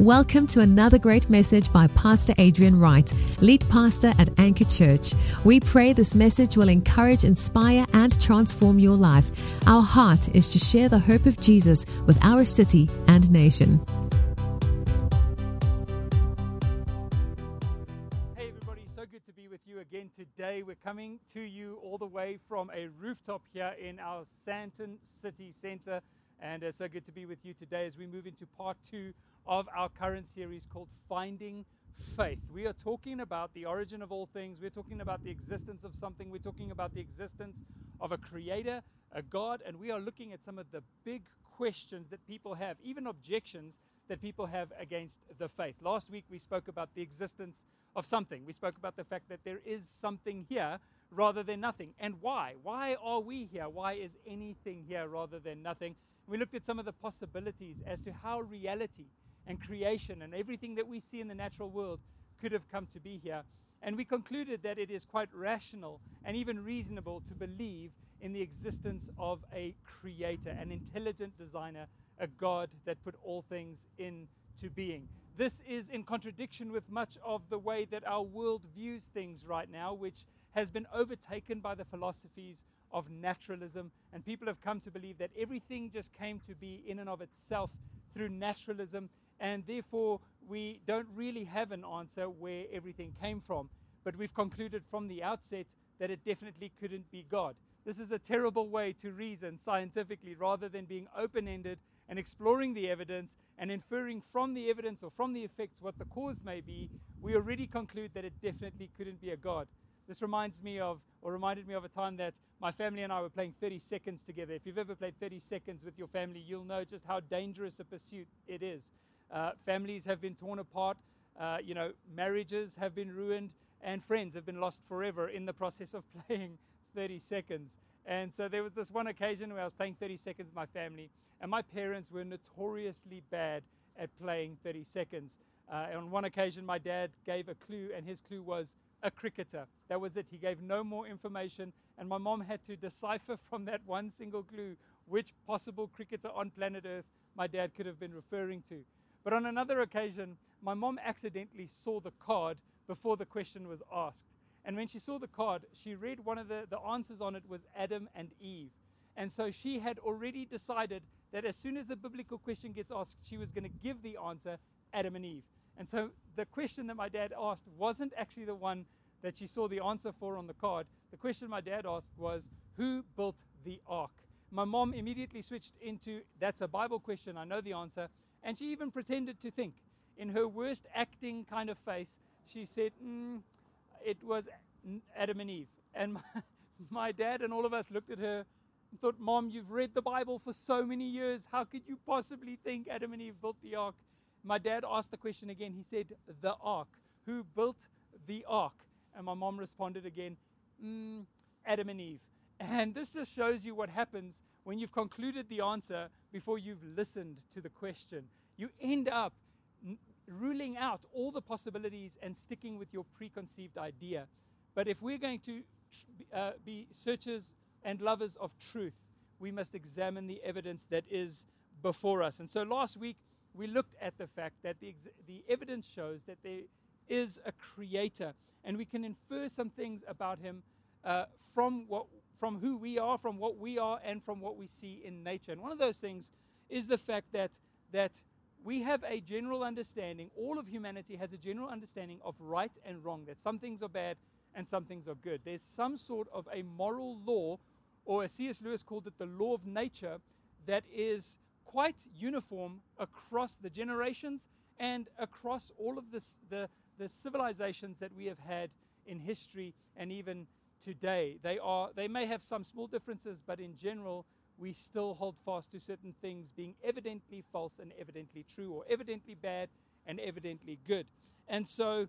Welcome to another great message by Pastor Adrian Wright, lead pastor at Anchor Church. We pray this message will encourage, inspire, and transform your life. Our heart is to share the hope of Jesus with our city and nation. Hey, everybody, so good to be with you again today. We're coming to you all the way from a rooftop here in our Sandton City Centre. And it's so good to be with you today as we move into part two of our current series called Finding Faith. We are talking about the origin of all things. We're talking about the existence of something. We're talking about the existence of a creator, a God, and we are looking at some of the big questions that people have, even objections that people have against the faith. Last week we spoke about the existence of something. We spoke about the fact that there is something here rather than nothing. And why? Why are we here? Why is anything here rather than nothing? We looked at some of the possibilities as to how reality and creation and everything that we see in the natural world could have come to be here. And we concluded that it is quite rational and even reasonable to believe in the existence of a creator, an intelligent designer, a God that put all things into being. This is in contradiction with much of the way that our world views things right now, which has been overtaken by the philosophies of naturalism. And people have come to believe that everything just came to be in and of itself through naturalism and therefore we don't really have an answer where everything came from. But we've concluded from the outset that it definitely couldn't be God. This is a terrible way to reason scientifically rather than being open ended and exploring the evidence and inferring from the evidence or from the effects what the cause may be. We already conclude that it definitely couldn't be a God. This reminds me of, or reminded me of a time that my family and I were playing 30 seconds together. If you've ever played 30 seconds with your family, you'll know just how dangerous a pursuit it is. Uh, families have been torn apart. Uh, you know, marriages have been ruined, and friends have been lost forever in the process of playing 30 seconds. And so there was this one occasion where I was playing 30 seconds with my family, and my parents were notoriously bad at playing 30 seconds. Uh, on one occasion, my dad gave a clue, and his clue was a cricketer. That was it. He gave no more information, and my mom had to decipher from that one single clue which possible cricketer on planet Earth my dad could have been referring to. But on another occasion, my mom accidentally saw the card before the question was asked. And when she saw the card, she read one of the, the answers on it was Adam and Eve. And so she had already decided that as soon as a biblical question gets asked, she was going to give the answer Adam and Eve. And so the question that my dad asked wasn't actually the one that she saw the answer for on the card. The question my dad asked was, Who built the ark? My mom immediately switched into, That's a Bible question. I know the answer. And she even pretended to think. In her worst acting kind of face, she said, mm, It was Adam and Eve. And my, my dad and all of us looked at her and thought, Mom, you've read the Bible for so many years. How could you possibly think Adam and Eve built the ark? My dad asked the question again. He said, The ark. Who built the ark? And my mom responded again, mm, Adam and Eve. And this just shows you what happens when you've concluded the answer before you've listened to the question. You end up n- ruling out all the possibilities and sticking with your preconceived idea. But if we're going to uh, be searchers and lovers of truth, we must examine the evidence that is before us. And so last week, we looked at the fact that the, ex- the evidence shows that there is a creator, and we can infer some things about him uh, from what from who we are, from what we are, and from what we see in nature. And one of those things is the fact that, that we have a general understanding, all of humanity has a general understanding of right and wrong, that some things are bad and some things are good. There's some sort of a moral law, or as C.S. Lewis called it, the law of nature, that is quite uniform across the generations and across all of this, the, the civilizations that we have had in history and even today. They, are, they may have some small differences, but in general, we still hold fast to certain things being evidently false and evidently true, or evidently bad and evidently good. And so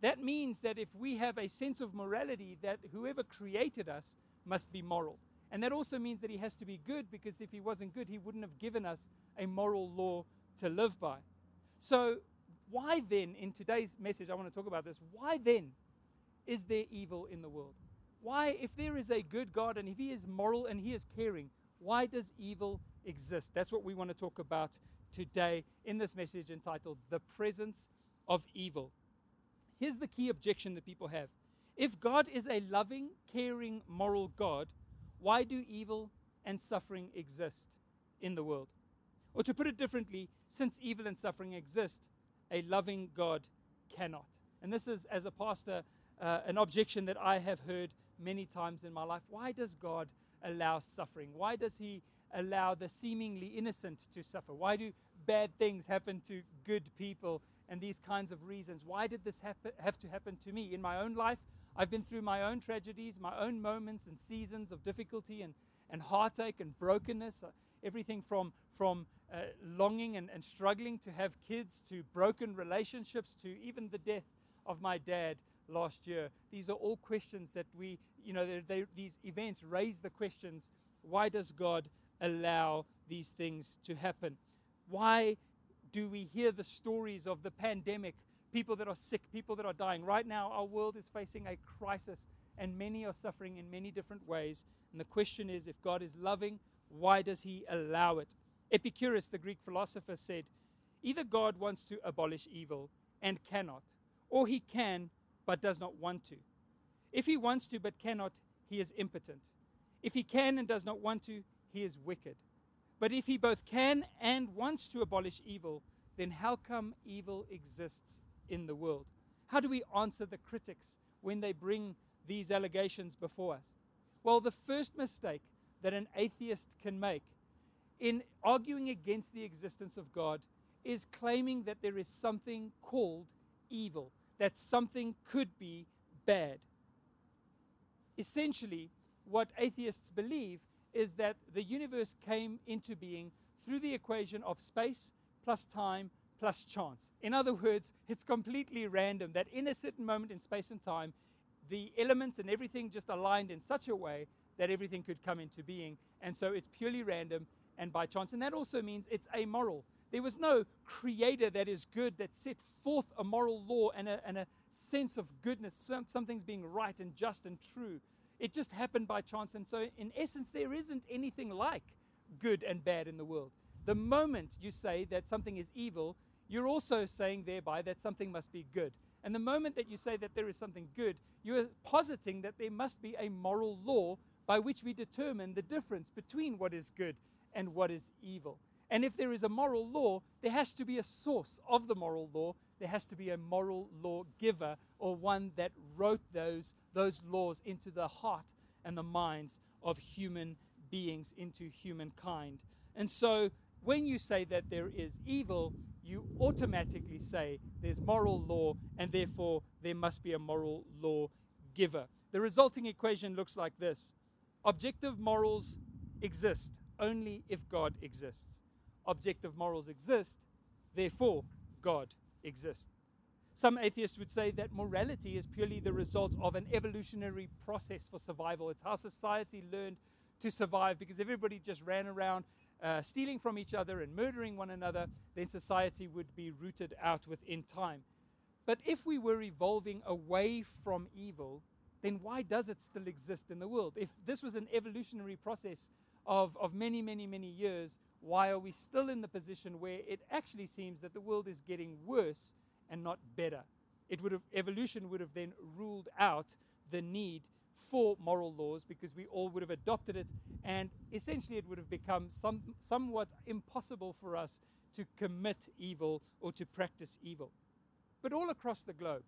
that means that if we have a sense of morality, that whoever created us must be moral. And that also means that he has to be good because if he wasn't good, he wouldn't have given us a moral law to live by. So, why then, in today's message, I want to talk about this, why then is there evil in the world? Why, if there is a good God and if He is moral and He is caring, why does evil exist? That's what we want to talk about today in this message entitled The Presence of Evil. Here's the key objection that people have If God is a loving, caring, moral God, why do evil and suffering exist in the world? Or to put it differently, since evil and suffering exist, a loving God cannot. And this is, as a pastor, uh, an objection that I have heard many times in my life. Why does God allow suffering? Why does He allow the seemingly innocent to suffer? Why do bad things happen to good people and these kinds of reasons? Why did this happen, have to happen to me? In my own life, I've been through my own tragedies, my own moments and seasons of difficulty and, and heartache and brokenness. Uh, everything from, from uh, longing and, and struggling to have kids to broken relationships to even the death of my dad last year. These are all questions that we, you know, they, these events raise the questions why does God allow these things to happen? Why do we hear the stories of the pandemic, people that are sick, people that are dying? Right now, our world is facing a crisis, and many are suffering in many different ways. And the question is if God is loving, why does he allow it? Epicurus, the Greek philosopher, said either God wants to abolish evil and cannot, or he can but does not want to. If he wants to but cannot, he is impotent. If he can and does not want to, he is wicked. But if he both can and wants to abolish evil, then how come evil exists in the world? How do we answer the critics when they bring these allegations before us? Well, the first mistake that an atheist can make in arguing against the existence of God is claiming that there is something called evil, that something could be bad. Essentially, what atheists believe is that the universe came into being through the equation of space plus time plus chance. In other words, it's completely random that in a certain moment in space and time, the elements and everything just aligned in such a way that everything could come into being. And so it's purely random and by chance. And that also means it's amoral. There was no creator that is good that set forth a moral law and a, and a sense of goodness, some, something's being right and just and true. It just happened by chance. And so, in essence, there isn't anything like good and bad in the world. The moment you say that something is evil, you're also saying thereby that something must be good. And the moment that you say that there is something good, you're positing that there must be a moral law by which we determine the difference between what is good and what is evil. And if there is a moral law, there has to be a source of the moral law. There has to be a moral law giver or one that wrote those, those laws into the heart and the minds of human beings, into humankind. And so when you say that there is evil, you automatically say there's moral law, and therefore there must be a moral law giver. The resulting equation looks like this Objective morals exist only if God exists objective morals exist, therefore God exists. Some atheists would say that morality is purely the result of an evolutionary process for survival. It's how society learned to survive because everybody just ran around uh, stealing from each other and murdering one another, then society would be rooted out within time. But if we were evolving away from evil, then why does it still exist in the world? If this was an evolutionary process of, of many, many, many years, why are we still in the position where it actually seems that the world is getting worse and not better? It would have, evolution would have then ruled out the need for moral laws because we all would have adopted it, and essentially it would have become some, somewhat impossible for us to commit evil or to practice evil. But all across the globe,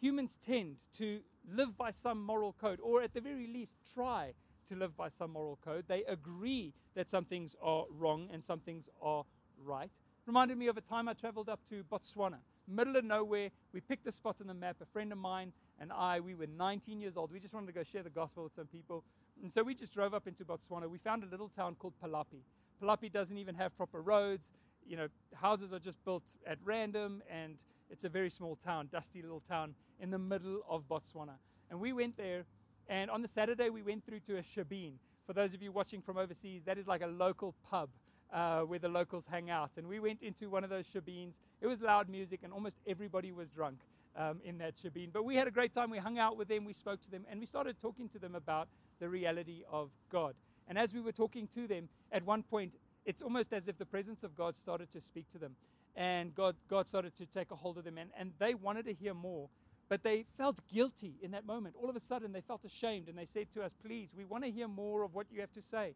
humans tend to live by some moral code, or at the very least, try to live by some moral code. They agree that some things are wrong and some things are right. Reminded me of a time I traveled up to Botswana, middle of nowhere. We picked a spot on the map. A friend of mine and I, we were 19 years old. We just wanted to go share the gospel with some people. And so we just drove up into Botswana. We found a little town called Palapye. Palapye doesn't even have proper roads. You know, houses are just built at random, and it's a very small town, dusty little town in the middle of Botswana. And we went there and on the Saturday, we went through to a shebeen. For those of you watching from overseas, that is like a local pub uh, where the locals hang out. And we went into one of those shebeens. It was loud music, and almost everybody was drunk um, in that shebeen. But we had a great time. We hung out with them, we spoke to them, and we started talking to them about the reality of God. And as we were talking to them, at one point, it's almost as if the presence of God started to speak to them and God, God started to take a hold of them and, and they wanted to hear more. But they felt guilty in that moment. All of a sudden, they felt ashamed and they said to us, Please, we want to hear more of what you have to say.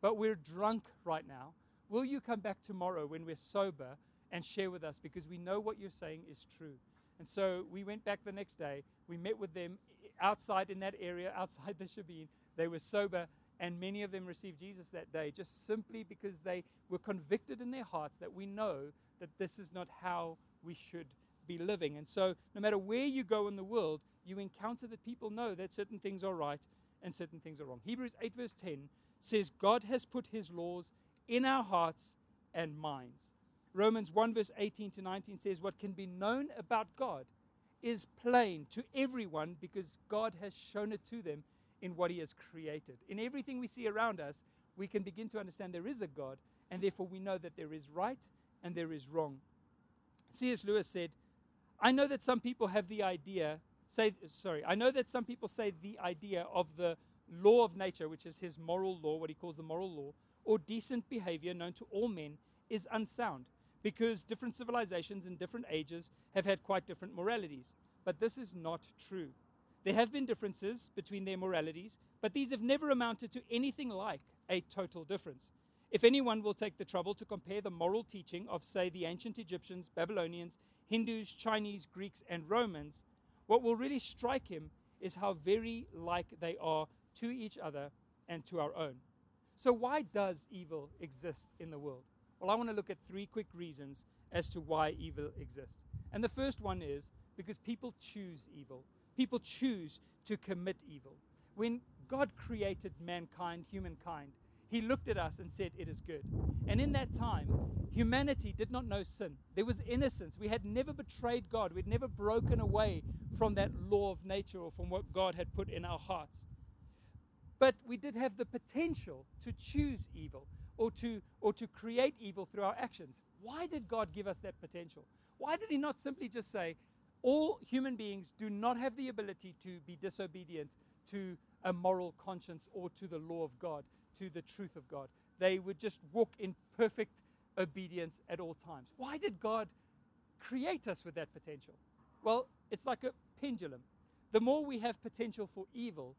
But we're drunk right now. Will you come back tomorrow when we're sober and share with us? Because we know what you're saying is true. And so we went back the next day. We met with them outside in that area, outside the Shebeen. They were sober and many of them received Jesus that day just simply because they were convicted in their hearts that we know that this is not how we should be living. And so, no matter where you go in the world, you encounter that people know that certain things are right and certain things are wrong. Hebrews 8, verse 10 says, God has put his laws in our hearts and minds. Romans 1, verse 18 to 19 says, What can be known about God is plain to everyone because God has shown it to them in what He has created. In everything we see around us, we can begin to understand there is a God, and therefore we know that there is right and there is wrong. C.S. Lewis said, I know that some people have the idea, say, sorry, I know that some people say the idea of the law of nature, which is his moral law, what he calls the moral law, or decent behavior known to all men, is unsound because different civilizations in different ages have had quite different moralities. But this is not true. There have been differences between their moralities, but these have never amounted to anything like a total difference. If anyone will take the trouble to compare the moral teaching of, say, the ancient Egyptians, Babylonians, Hindus, Chinese, Greeks, and Romans, what will really strike him is how very like they are to each other and to our own. So, why does evil exist in the world? Well, I want to look at three quick reasons as to why evil exists. And the first one is because people choose evil people choose to commit evil. When God created mankind, humankind, he looked at us and said, It is good. And in that time, humanity did not know sin. There was innocence. We had never betrayed God. We'd never broken away from that law of nature or from what God had put in our hearts. But we did have the potential to choose evil or to, or to create evil through our actions. Why did God give us that potential? Why did He not simply just say, all human beings do not have the ability to be disobedient to a moral conscience or to the law of God, to the truth of God. They would just walk in perfect obedience at all times. Why did God create us with that potential? Well, it's like a pendulum. The more we have potential for evil,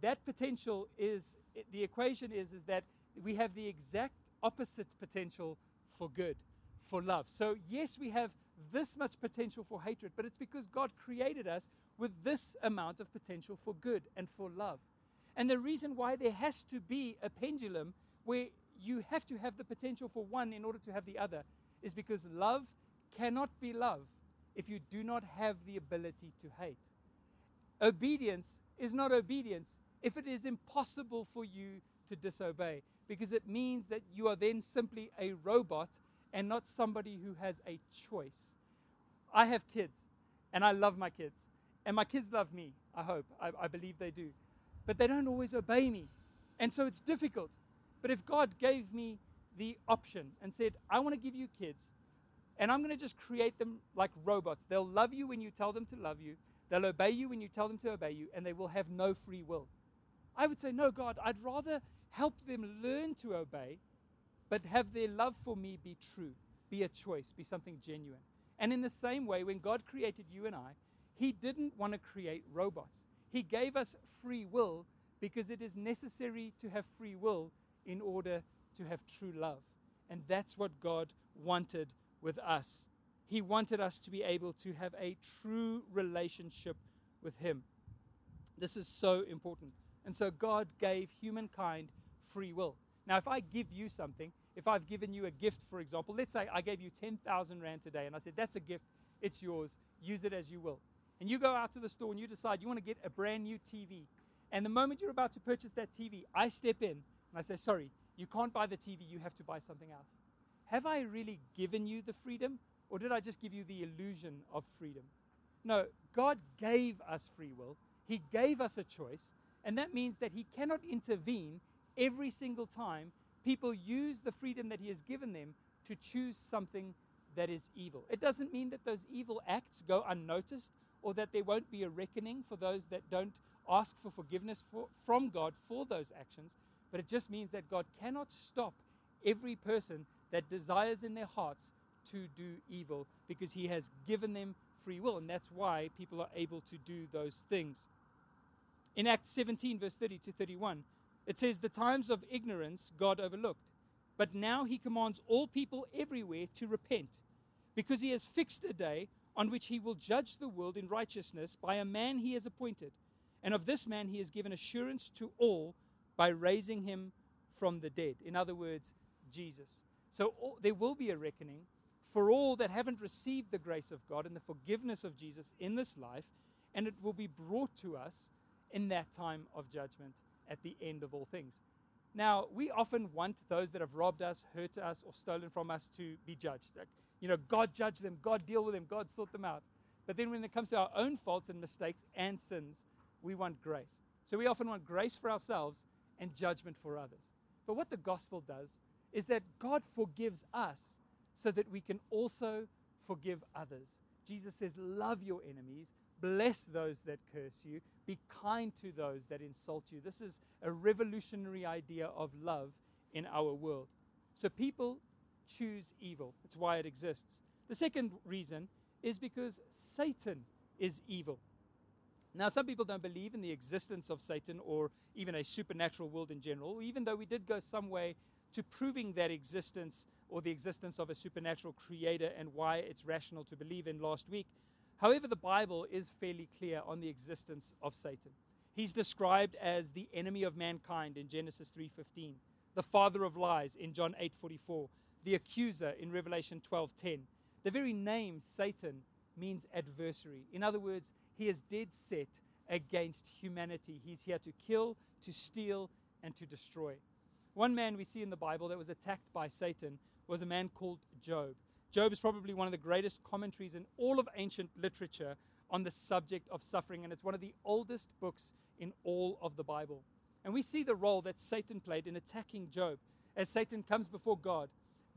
that potential is the equation is is that we have the exact opposite potential for good, for love. So yes, we have this much potential for hatred, but it's because God created us with this amount of potential for good and for love. And the reason why there has to be a pendulum where you have to have the potential for one in order to have the other is because love cannot be love if you do not have the ability to hate. Obedience is not obedience if it is impossible for you to disobey, because it means that you are then simply a robot and not somebody who has a choice. I have kids, and I love my kids. And my kids love me, I hope. I, I believe they do. But they don't always obey me. And so it's difficult. But if God gave me the option and said, I want to give you kids, and I'm going to just create them like robots, they'll love you when you tell them to love you, they'll obey you when you tell them to obey you, and they will have no free will. I would say, No, God, I'd rather help them learn to obey, but have their love for me be true, be a choice, be something genuine. And in the same way, when God created you and I, He didn't want to create robots. He gave us free will because it is necessary to have free will in order to have true love. And that's what God wanted with us. He wanted us to be able to have a true relationship with Him. This is so important. And so God gave humankind free will. Now, if I give you something, if I've given you a gift, for example, let's say I gave you 10,000 Rand today and I said, that's a gift, it's yours, use it as you will. And you go out to the store and you decide you want to get a brand new TV. And the moment you're about to purchase that TV, I step in and I say, sorry, you can't buy the TV, you have to buy something else. Have I really given you the freedom or did I just give you the illusion of freedom? No, God gave us free will, He gave us a choice, and that means that He cannot intervene every single time people use the freedom that He has given them to choose something that is evil. It doesn't mean that those evil acts go unnoticed or that there won't be a reckoning for those that don't ask for forgiveness for, from God for those actions, but it just means that God cannot stop every person that desires in their hearts to do evil because He has given them free will. And that's why people are able to do those things. In Acts 17, verse 30 to 31, it says, The times of ignorance God overlooked, but now He commands all people everywhere to repent because He has fixed a day on which He will judge the world in righteousness by a man He has appointed. And of this man He has given assurance to all by raising him from the dead. In other words, Jesus. So all, there will be a reckoning for all that haven't received the grace of God and the forgiveness of Jesus in this life, and it will be brought to us in that time of judgment at the end of all things. Now, we often want those that have robbed us, hurt us, or stolen from us to be judged. Like, you know, God judge them, God deal with them, God sort them out. But then when it comes to our own faults and mistakes and sins, we want grace. So we often want grace for ourselves and judgment for others. But what the gospel does is that God forgives us so that we can also forgive others. Jesus says, Love your enemies, bless those that curse you, be kind to those that insult you. This is a revolutionary idea of love in our world. So people choose evil, that's why it exists. The second reason is because Satan is evil. Now, some people don't believe in the existence of Satan or even a supernatural world in general, even though we did go some way to proving that existence or the existence of a supernatural creator and why it's rational to believe in last week. However, the Bible is fairly clear on the existence of Satan. He's described as the enemy of mankind in Genesis 3:15, the father of lies in John 8:44, the accuser in Revelation 12:10. The very name Satan means adversary. In other words, he is dead set against humanity. He's here to kill, to steal, and to destroy. One man we see in the Bible that was attacked by Satan was a man called Job. Job is probably one of the greatest commentaries in all of ancient literature on the subject of suffering, and it's one of the oldest books in all of the Bible. And we see the role that Satan played in attacking Job. As Satan comes before God,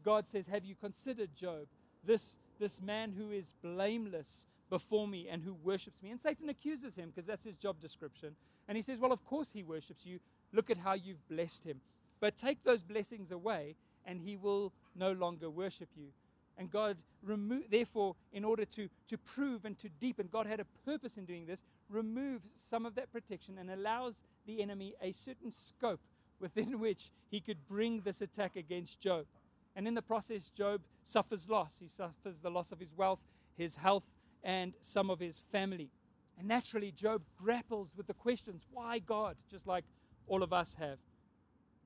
God says, Have you considered Job, this, this man who is blameless before me and who worships me. And Satan accuses him because that's his job description. And he says, Well, of course he worships you. Look at how you've blessed him. But take those blessings away, and he will no longer worship you. And God remove, therefore, in order to, to prove and to deepen, God had a purpose in doing this, removes some of that protection and allows the enemy a certain scope within which he could bring this attack against Job. And in the process, Job suffers loss. He suffers the loss of his wealth, his health, and some of his family. And naturally, Job grapples with the questions why God, just like all of us have.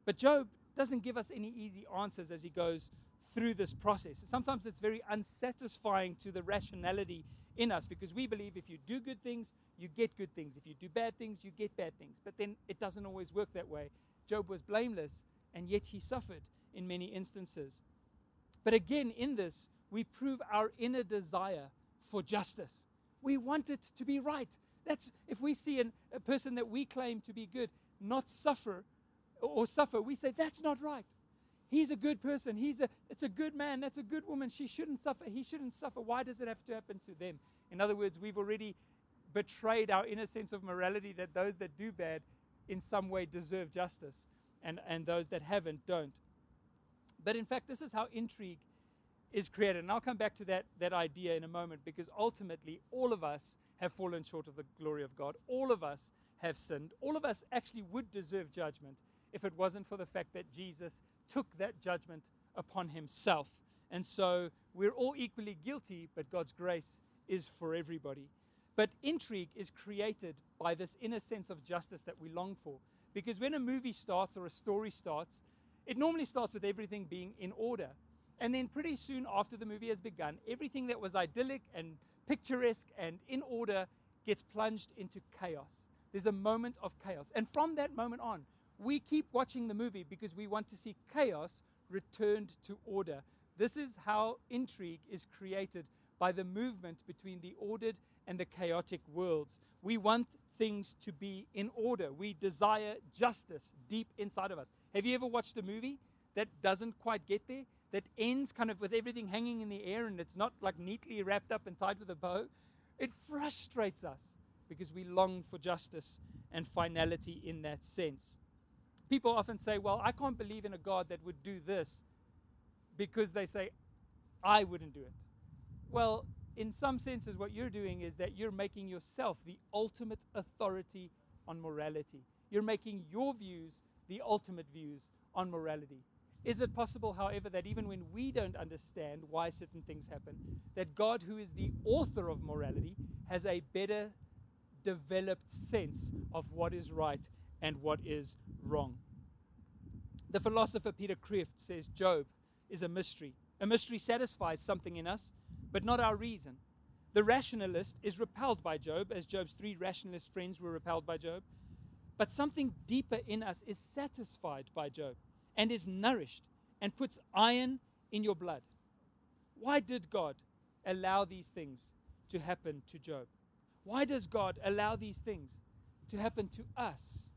But Job doesn't give us any easy answers as he goes through this process. Sometimes it's very unsatisfying to the rationality in us because we believe if you do good things, you get good things. If you do bad things, you get bad things. But then it doesn't always work that way. Job was blameless, and yet he suffered in many instances. But again, in this, we prove our inner desire for justice. We want it to be right. That's if we see an, a person that we claim to be good not suffer or suffer, we say that's not right. He's a good person. He's a it's a good man. That's a good woman. She shouldn't suffer. He shouldn't suffer. Why does it have to happen to them? In other words, we've already betrayed our inner sense of morality that those that do bad in some way deserve justice and, and those that haven't don't. But in fact, this is how intrigue is created. And I'll come back to that, that idea in a moment because ultimately all of us have fallen short of the glory of God. All of us have sinned. All of us actually would deserve judgment if it wasn't for the fact that Jesus took that judgment upon himself. And so we're all equally guilty, but God's grace is for everybody. But intrigue is created by this inner sense of justice that we long for. Because when a movie starts or a story starts, it normally starts with everything being in order. And then, pretty soon after the movie has begun, everything that was idyllic and picturesque and in order gets plunged into chaos. There's a moment of chaos. And from that moment on, we keep watching the movie because we want to see chaos returned to order. This is how intrigue is created by the movement between the ordered and the chaotic worlds. We want things to be in order. We desire justice deep inside of us. Have you ever watched a movie that doesn't quite get there? that ends kind of with everything hanging in the air and it's not like neatly wrapped up and tied with a bow, it frustrates us because we long for justice and finality in that sense. People often say, Well, I can't believe in a God that would do this because they say, I wouldn't do it. Well, in some senses, what you're doing is that you're making yourself the ultimate authority on morality. You're making your views the ultimate views on morality. Is it possible, however, that even when we don't understand why certain things happen, that God, who is the author of morality, has a better developed sense of what is right and what is wrong? The philosopher Peter Kreeft says Job is a mystery. A mystery satisfies something in us, but not our reason. The rationalist is repelled by Job, as Job's three rationalist friends were repelled by Job. But something deeper in us is satisfied by Job and is nourished and puts iron in your blood. Why did God allow these things to happen to Job? Why does God allow these things to happen to us?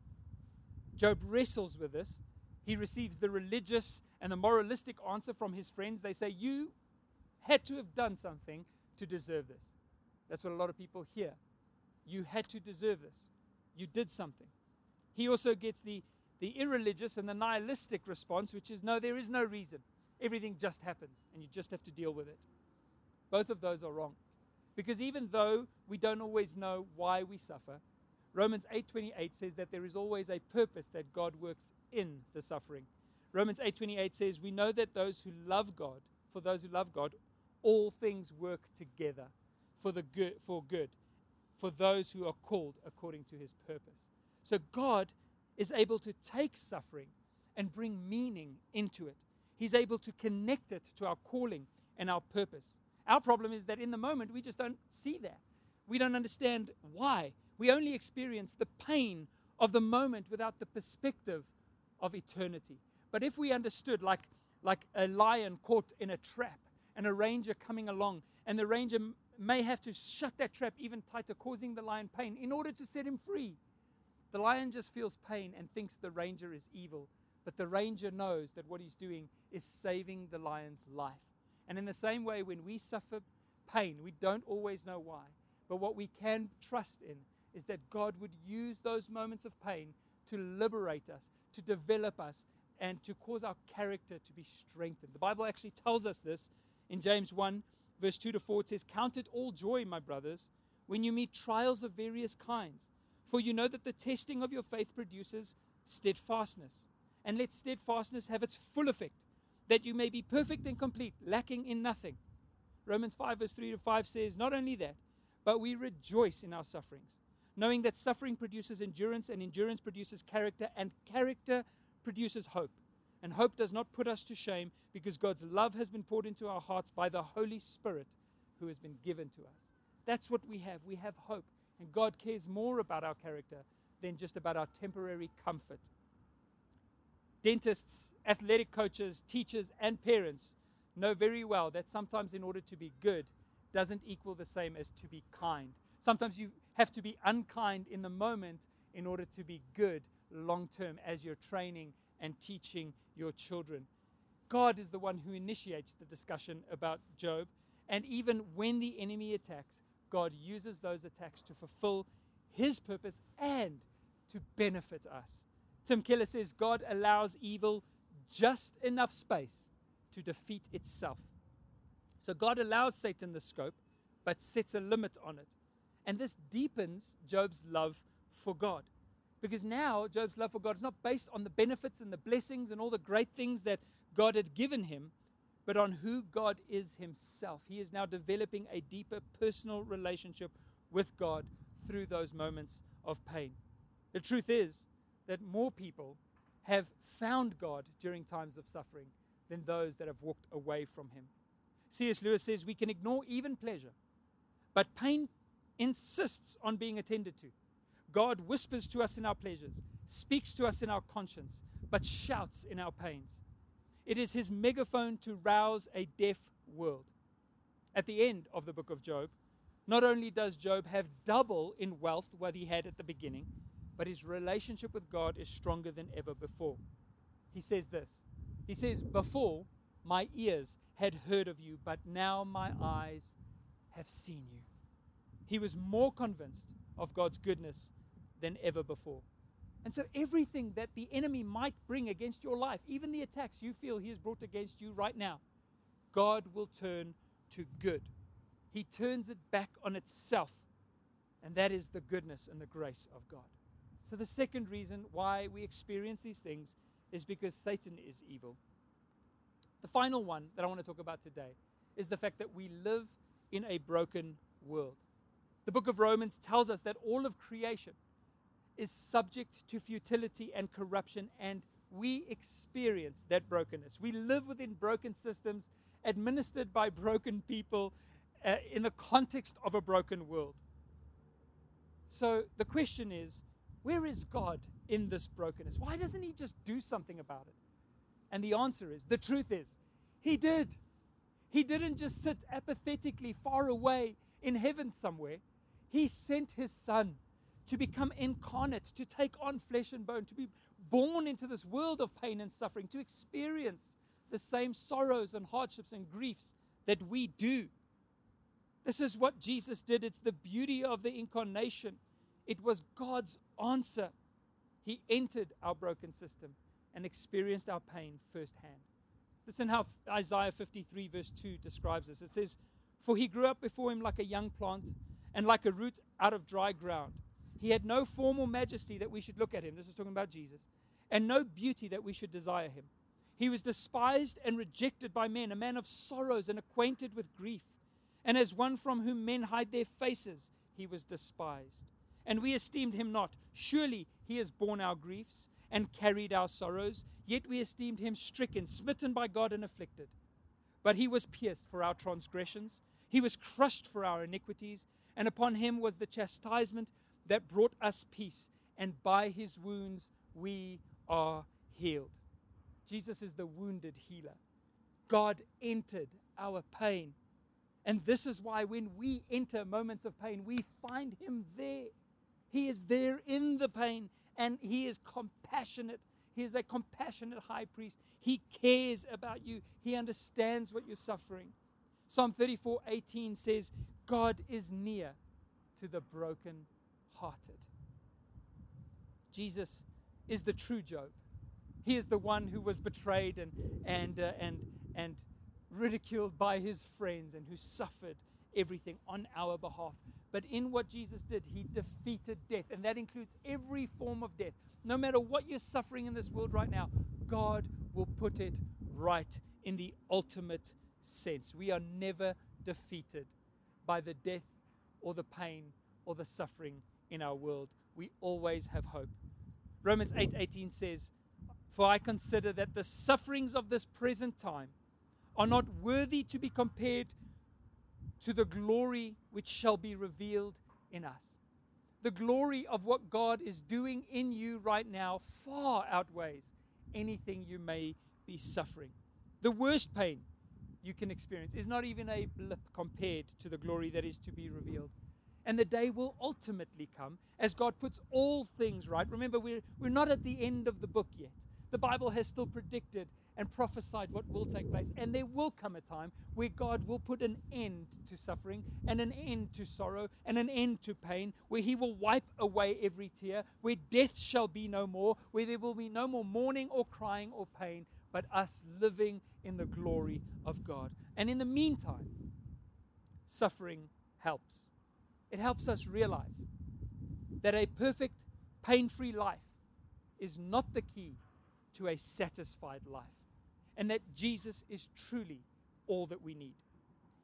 Job wrestles with this. He receives the religious and the moralistic answer from his friends. They say, You had to have done something to deserve this. That's what a lot of people hear. You had to deserve this. You did something. He also gets the the irreligious and the nihilistic response, which is no, there is no reason. Everything just happens and you just have to deal with it. Both of those are wrong. Because even though we don't always know why we suffer, Romans 8:28 says that there is always a purpose that God works in the suffering. Romans 8:28 says, "We know that those who love God, for those who love God, all things work together for the good for good, for those who are called according to his purpose." So God is able to take suffering and bring meaning into it. He's able to connect it to our calling and our purpose. Our problem is that in the moment, we just don't see that. We don't understand why. We only experience the pain of the moment without the perspective of eternity. But if we understood, like, like a lion caught in a trap and a ranger coming along, and the ranger may have to shut that trap even tighter, causing the lion pain in order to set him free the lion just feels pain and thinks the ranger is evil, but the ranger knows that what he's doing is saving the lion's life. And in the same way, when we suffer pain, we don't always know why, but what we can trust in is that God would use those moments of pain to liberate us, to develop us, and to cause our character to be strengthened. The Bible actually tells us this in James 1, verse 2 to 4. It says, Count it all joy, my brothers, when you meet trials of various kinds for you know that the testing of your faith produces steadfastness. And let steadfastness have its full effect, that you may be perfect and complete, lacking in nothing. Romans 5, verse 3 to 5 says, Not only that, but we rejoice in our sufferings, knowing that suffering produces endurance, and endurance produces character, and character produces hope. And hope does not put us to shame, because God's love has been poured into our hearts by the Holy Spirit who has been given to us. That's what we have. We have hope. And God cares more about our character than just about our temporary comfort. Dentists, athletic coaches, teachers, and parents know very well that sometimes, in order to be good, doesn't equal the same as to be kind. Sometimes you have to be unkind in the moment in order to be good long term as you're training and teaching your children. God is the one who initiates the discussion about Job. And even when the enemy attacks, God uses those attacks to fulfill his purpose and to benefit us. Tim Keller says God allows evil just enough space to defeat itself. So God allows Satan the scope, but sets a limit on it. And this deepens Job's love for God. Because now Job's love for God is not based on the benefits and the blessings and all the great things that God had given him, but on who God is Himself. He is now developing a deeper personal relationship with God through those moments of pain. The truth is that more people have found God during times of suffering than those that have walked away from Him. C.S. Lewis says we can ignore even pleasure, but pain insists on being attended to. God whispers to us in our pleasures, speaks to us in our conscience, but shouts in our pains. It is his megaphone to rouse a deaf world. At the end of the book of Job, not only does Job have double in wealth what he had at the beginning, but his relationship with God is stronger than ever before. He says this He says, Before my ears had heard of you, but now my eyes have seen you. He was more convinced of God's goodness than ever before. And so, everything that the enemy might bring against your life, even the attacks you feel he has brought against you right now, God will turn to good. He turns it back on itself. And that is the goodness and the grace of God. So, the second reason why we experience these things is because Satan is evil. The final one that I want to talk about today is the fact that we live in a broken world. The book of Romans tells us that all of creation is subject to futility and corruption, and we experience that brokenness. We live within broken systems administered by broken people uh, in the context of a broken world. So the question is where is God in this brokenness? Why doesn't He just do something about it? And the answer is the truth is, He did. He didn't just sit apathetically far away in heaven somewhere. He sent His Son to become incarnate, to take on flesh and bone, to be born into this world of pain and suffering, to experience the same sorrows and hardships and griefs that we do. This is what Jesus did. It's the beauty of the incarnation. It was God's answer. He entered our broken system and experienced our pain firsthand. Listen how Isaiah 53, verse 2 describes this. It says, For he grew up before him like a young plant and like a root out of dry ground. He had no formal majesty that we should look at him. This is talking about Jesus. And no beauty that we should desire him. He was despised and rejected by men, a man of sorrows and acquainted with grief. And as one from whom men hide their faces, he was despised. And we esteemed him not. Surely he has borne our griefs and carried our sorrows, yet we esteemed him stricken, smitten by God, and afflicted. But he was pierced for our transgressions, he was crushed for our iniquities, and upon him was the chastisement that brought us peace, and by his wounds we are healed. Jesus is the wounded healer. God entered our pain. And this is why when we enter moments of pain, we find him there. He is there in the pain and he is compassionate. He is a compassionate high priest. He cares about you, he understands what you're suffering. Psalm 34 18 says, God is near to the broken hearted. Jesus is the true Job. He is the one who was betrayed and, and, uh, and, and ridiculed by his friends and who suffered everything on our behalf. But in what Jesus did, he defeated death, and that includes every form of death. No matter what you're suffering in this world right now, God will put it right in the ultimate sense. We are never defeated by the death or the pain or the suffering in our world. We always have hope. Romans 8:18 8, says, "For I consider that the sufferings of this present time are not worthy to be compared to the glory which shall be revealed in us. The glory of what God is doing in you right now far outweighs anything you may be suffering. The worst pain you can experience is not even a blip compared to the glory that is to be revealed. And the day will ultimately come as God puts all things right. Remember, we're, we're not at the end of the book yet. The Bible has still predicted and prophesied what will take place. And there will come a time where God will put an end to suffering and an end to sorrow and an end to pain, where He will wipe away every tear, where death shall be no more, where there will be no more mourning or crying or pain, but us living in the glory of God. And in the meantime, suffering helps. It helps us realize that a perfect, pain free life is not the key to a satisfied life and that Jesus is truly all that we need.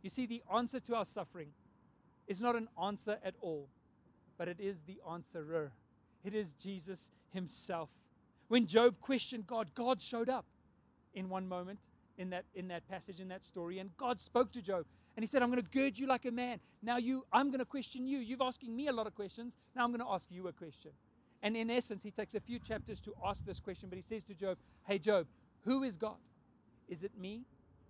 You see, the answer to our suffering is not an answer at all, but it is the answerer. It is Jesus himself. When Job questioned God, God showed up in one moment in that, in that passage, in that story, and God spoke to Job. And he said, I'm going to gird you like a man. Now you, I'm going to question you. You've asking me a lot of questions. Now I'm going to ask you a question. And in essence, he takes a few chapters to ask this question, but he says to Job, Hey, Job, who is God? Is it me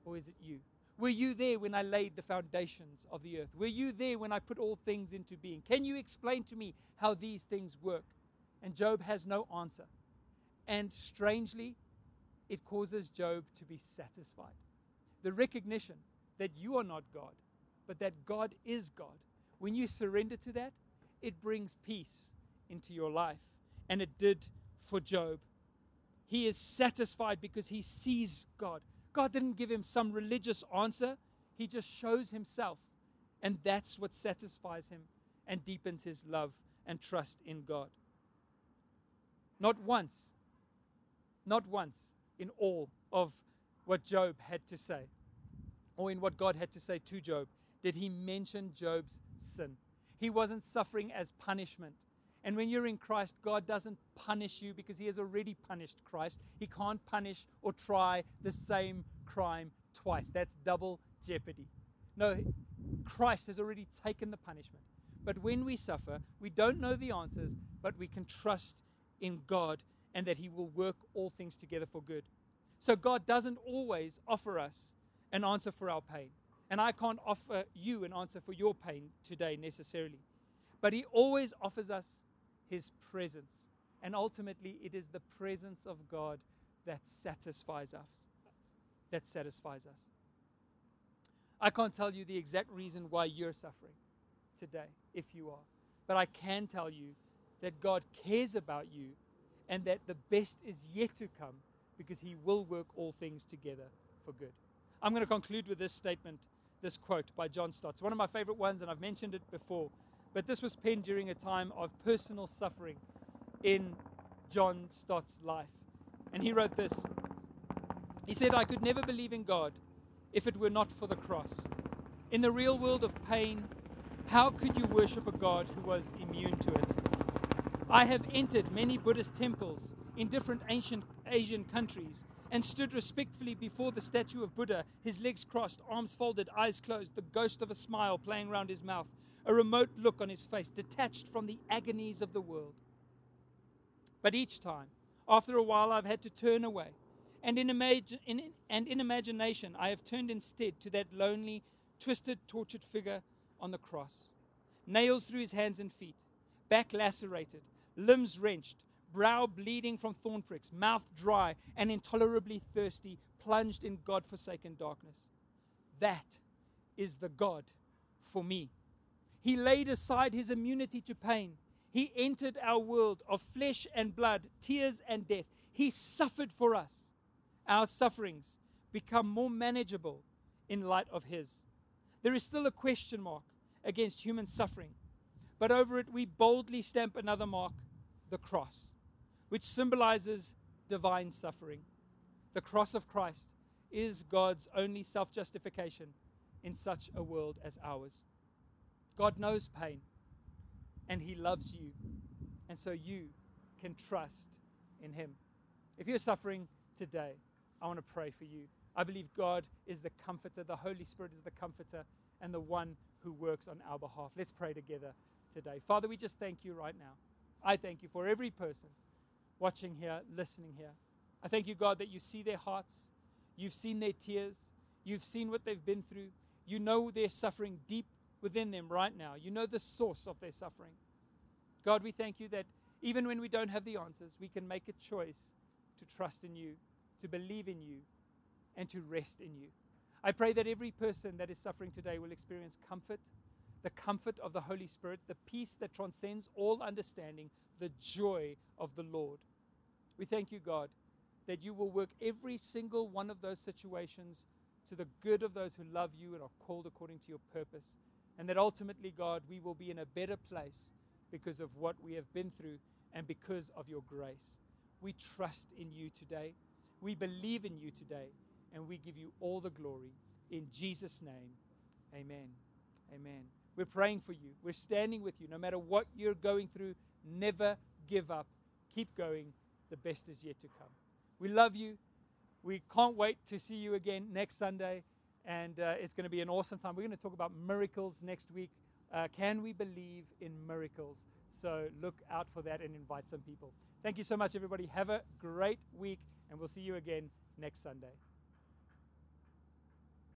or is it you? Were you there when I laid the foundations of the earth? Were you there when I put all things into being? Can you explain to me how these things work? And Job has no answer. And strangely, it causes Job to be satisfied. The recognition that you are not God, but that God is God. When you surrender to that, it brings peace into your life. And it did for Job. He is satisfied because he sees God. God didn't give him some religious answer, he just shows himself. And that's what satisfies him and deepens his love and trust in God. Not once, not once in all of what Job had to say, or in what God had to say to Job, did he mention Job's sin. He wasn't suffering as punishment. And when you're in Christ, God doesn't punish you because He has already punished Christ. He can't punish or try the same crime twice. That's double jeopardy. No, Christ has already taken the punishment. But when we suffer, we don't know the answers, but we can trust in God and that He will work all things together for good. So God doesn't always offer us an answer for our pain. And I can't offer you an answer for your pain today necessarily. But He always offers us His presence. And ultimately, it is the presence of God that satisfies us. That satisfies us. I can't tell you the exact reason why you're suffering today, if you are. But I can tell you that God cares about you and that the best is yet to come because He will work all things together for good. I'm going to conclude with this statement this quote by John Stott. It's one of my favorite ones, and I've mentioned it before. But this was penned during a time of personal suffering in John Stott's life. And he wrote this He said, I could never believe in God if it were not for the cross. In the real world of pain, how could you worship a God who was immune to it? I have entered many Buddhist temples in different ancient Asian countries and stood respectfully before the statue of Buddha, his legs crossed, arms folded, eyes closed, the ghost of a smile playing round his mouth, a remote look on his face, detached from the agonies of the world. But each time, after a while, I've had to turn away. And in, in, and in imagination, I have turned instead to that lonely, twisted, tortured figure on the cross. Nails through his hands and feet, back lacerated, limbs wrenched, brow bleeding from thorn pricks, mouth dry and intolerably thirsty, plunged in God forsaken darkness. That is the God for me. He laid aside his immunity to pain. He entered our world of flesh and blood, tears and death. He suffered for us. Our sufferings become more manageable in light of his. There is still a question mark against human suffering, but over it we boldly stamp another mark the cross which symbolizes divine suffering. The cross of Christ is God's only self justification in such a world as ours. God knows pain, and He loves you, and so you can trust in Him. If you're suffering today, I want to pray for you. I believe God is the comforter, the Holy Spirit is the comforter, and the one who works on our behalf. Let's pray together today. Father, we just thank you right now. I thank you for every person watching here, listening here. I thank you, God, that you see their hearts. You've seen their tears. You've seen what they've been through. You know their suffering deep within them right now. You know the source of their suffering. God, we thank you that even when we don't have the answers, we can make a choice to trust in you, to believe in you, and to rest in you. I pray that every person that is suffering today will experience comfort, the comfort of the Holy Spirit, the peace that transcends all understanding, the joy of the Lord. We thank you, God, that you will work every single one of those situations to the good of those who love you and are called according to your purpose. And that ultimately, God, we will be in a better place because of what we have been through and because of your grace. We trust in you today. We believe in you today. And we give you all the glory. In Jesus' name, amen. Amen. We're praying for you. We're standing with you. No matter what you're going through, never give up. Keep going the best is yet to come. We love you. We can't wait to see you again next Sunday, and uh, it's going to be an awesome time. We're going to talk about miracles next week. Uh, can we believe in miracles? So look out for that and invite some people. Thank you so much, everybody. Have a great week, and we'll see you again next Sunday.